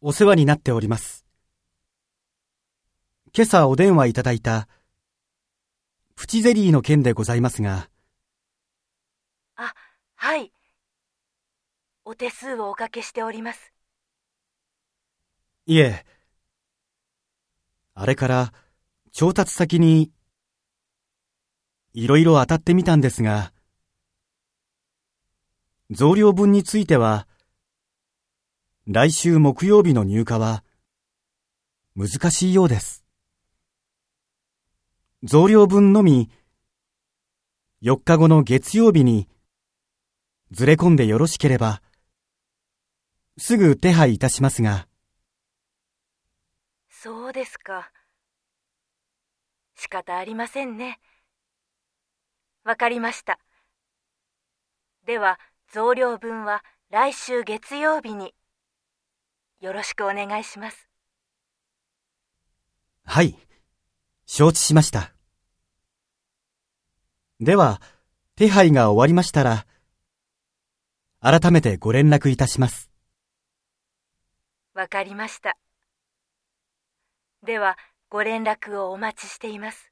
お世話になっております。今朝お電話いただいた、プチゼリーの件でございますが、あ、はい。お手数をおかけしております。いえ、あれから調達先に、いろいろ当たってみたんですが、増量分については、来週木曜日の入荷は、難しいようです。増量分のみ、4日後の月曜日に、ずれ込んでよろしければ、すぐ手配いたしますが、そうですか。仕方ありませんね。わかりました。では、増量分は来週月曜日に。よろしくお願いします。はい、承知しました。では、手配が終わりましたら、改めてご連絡いたします。わかりました。では、ご連絡をお待ちしています。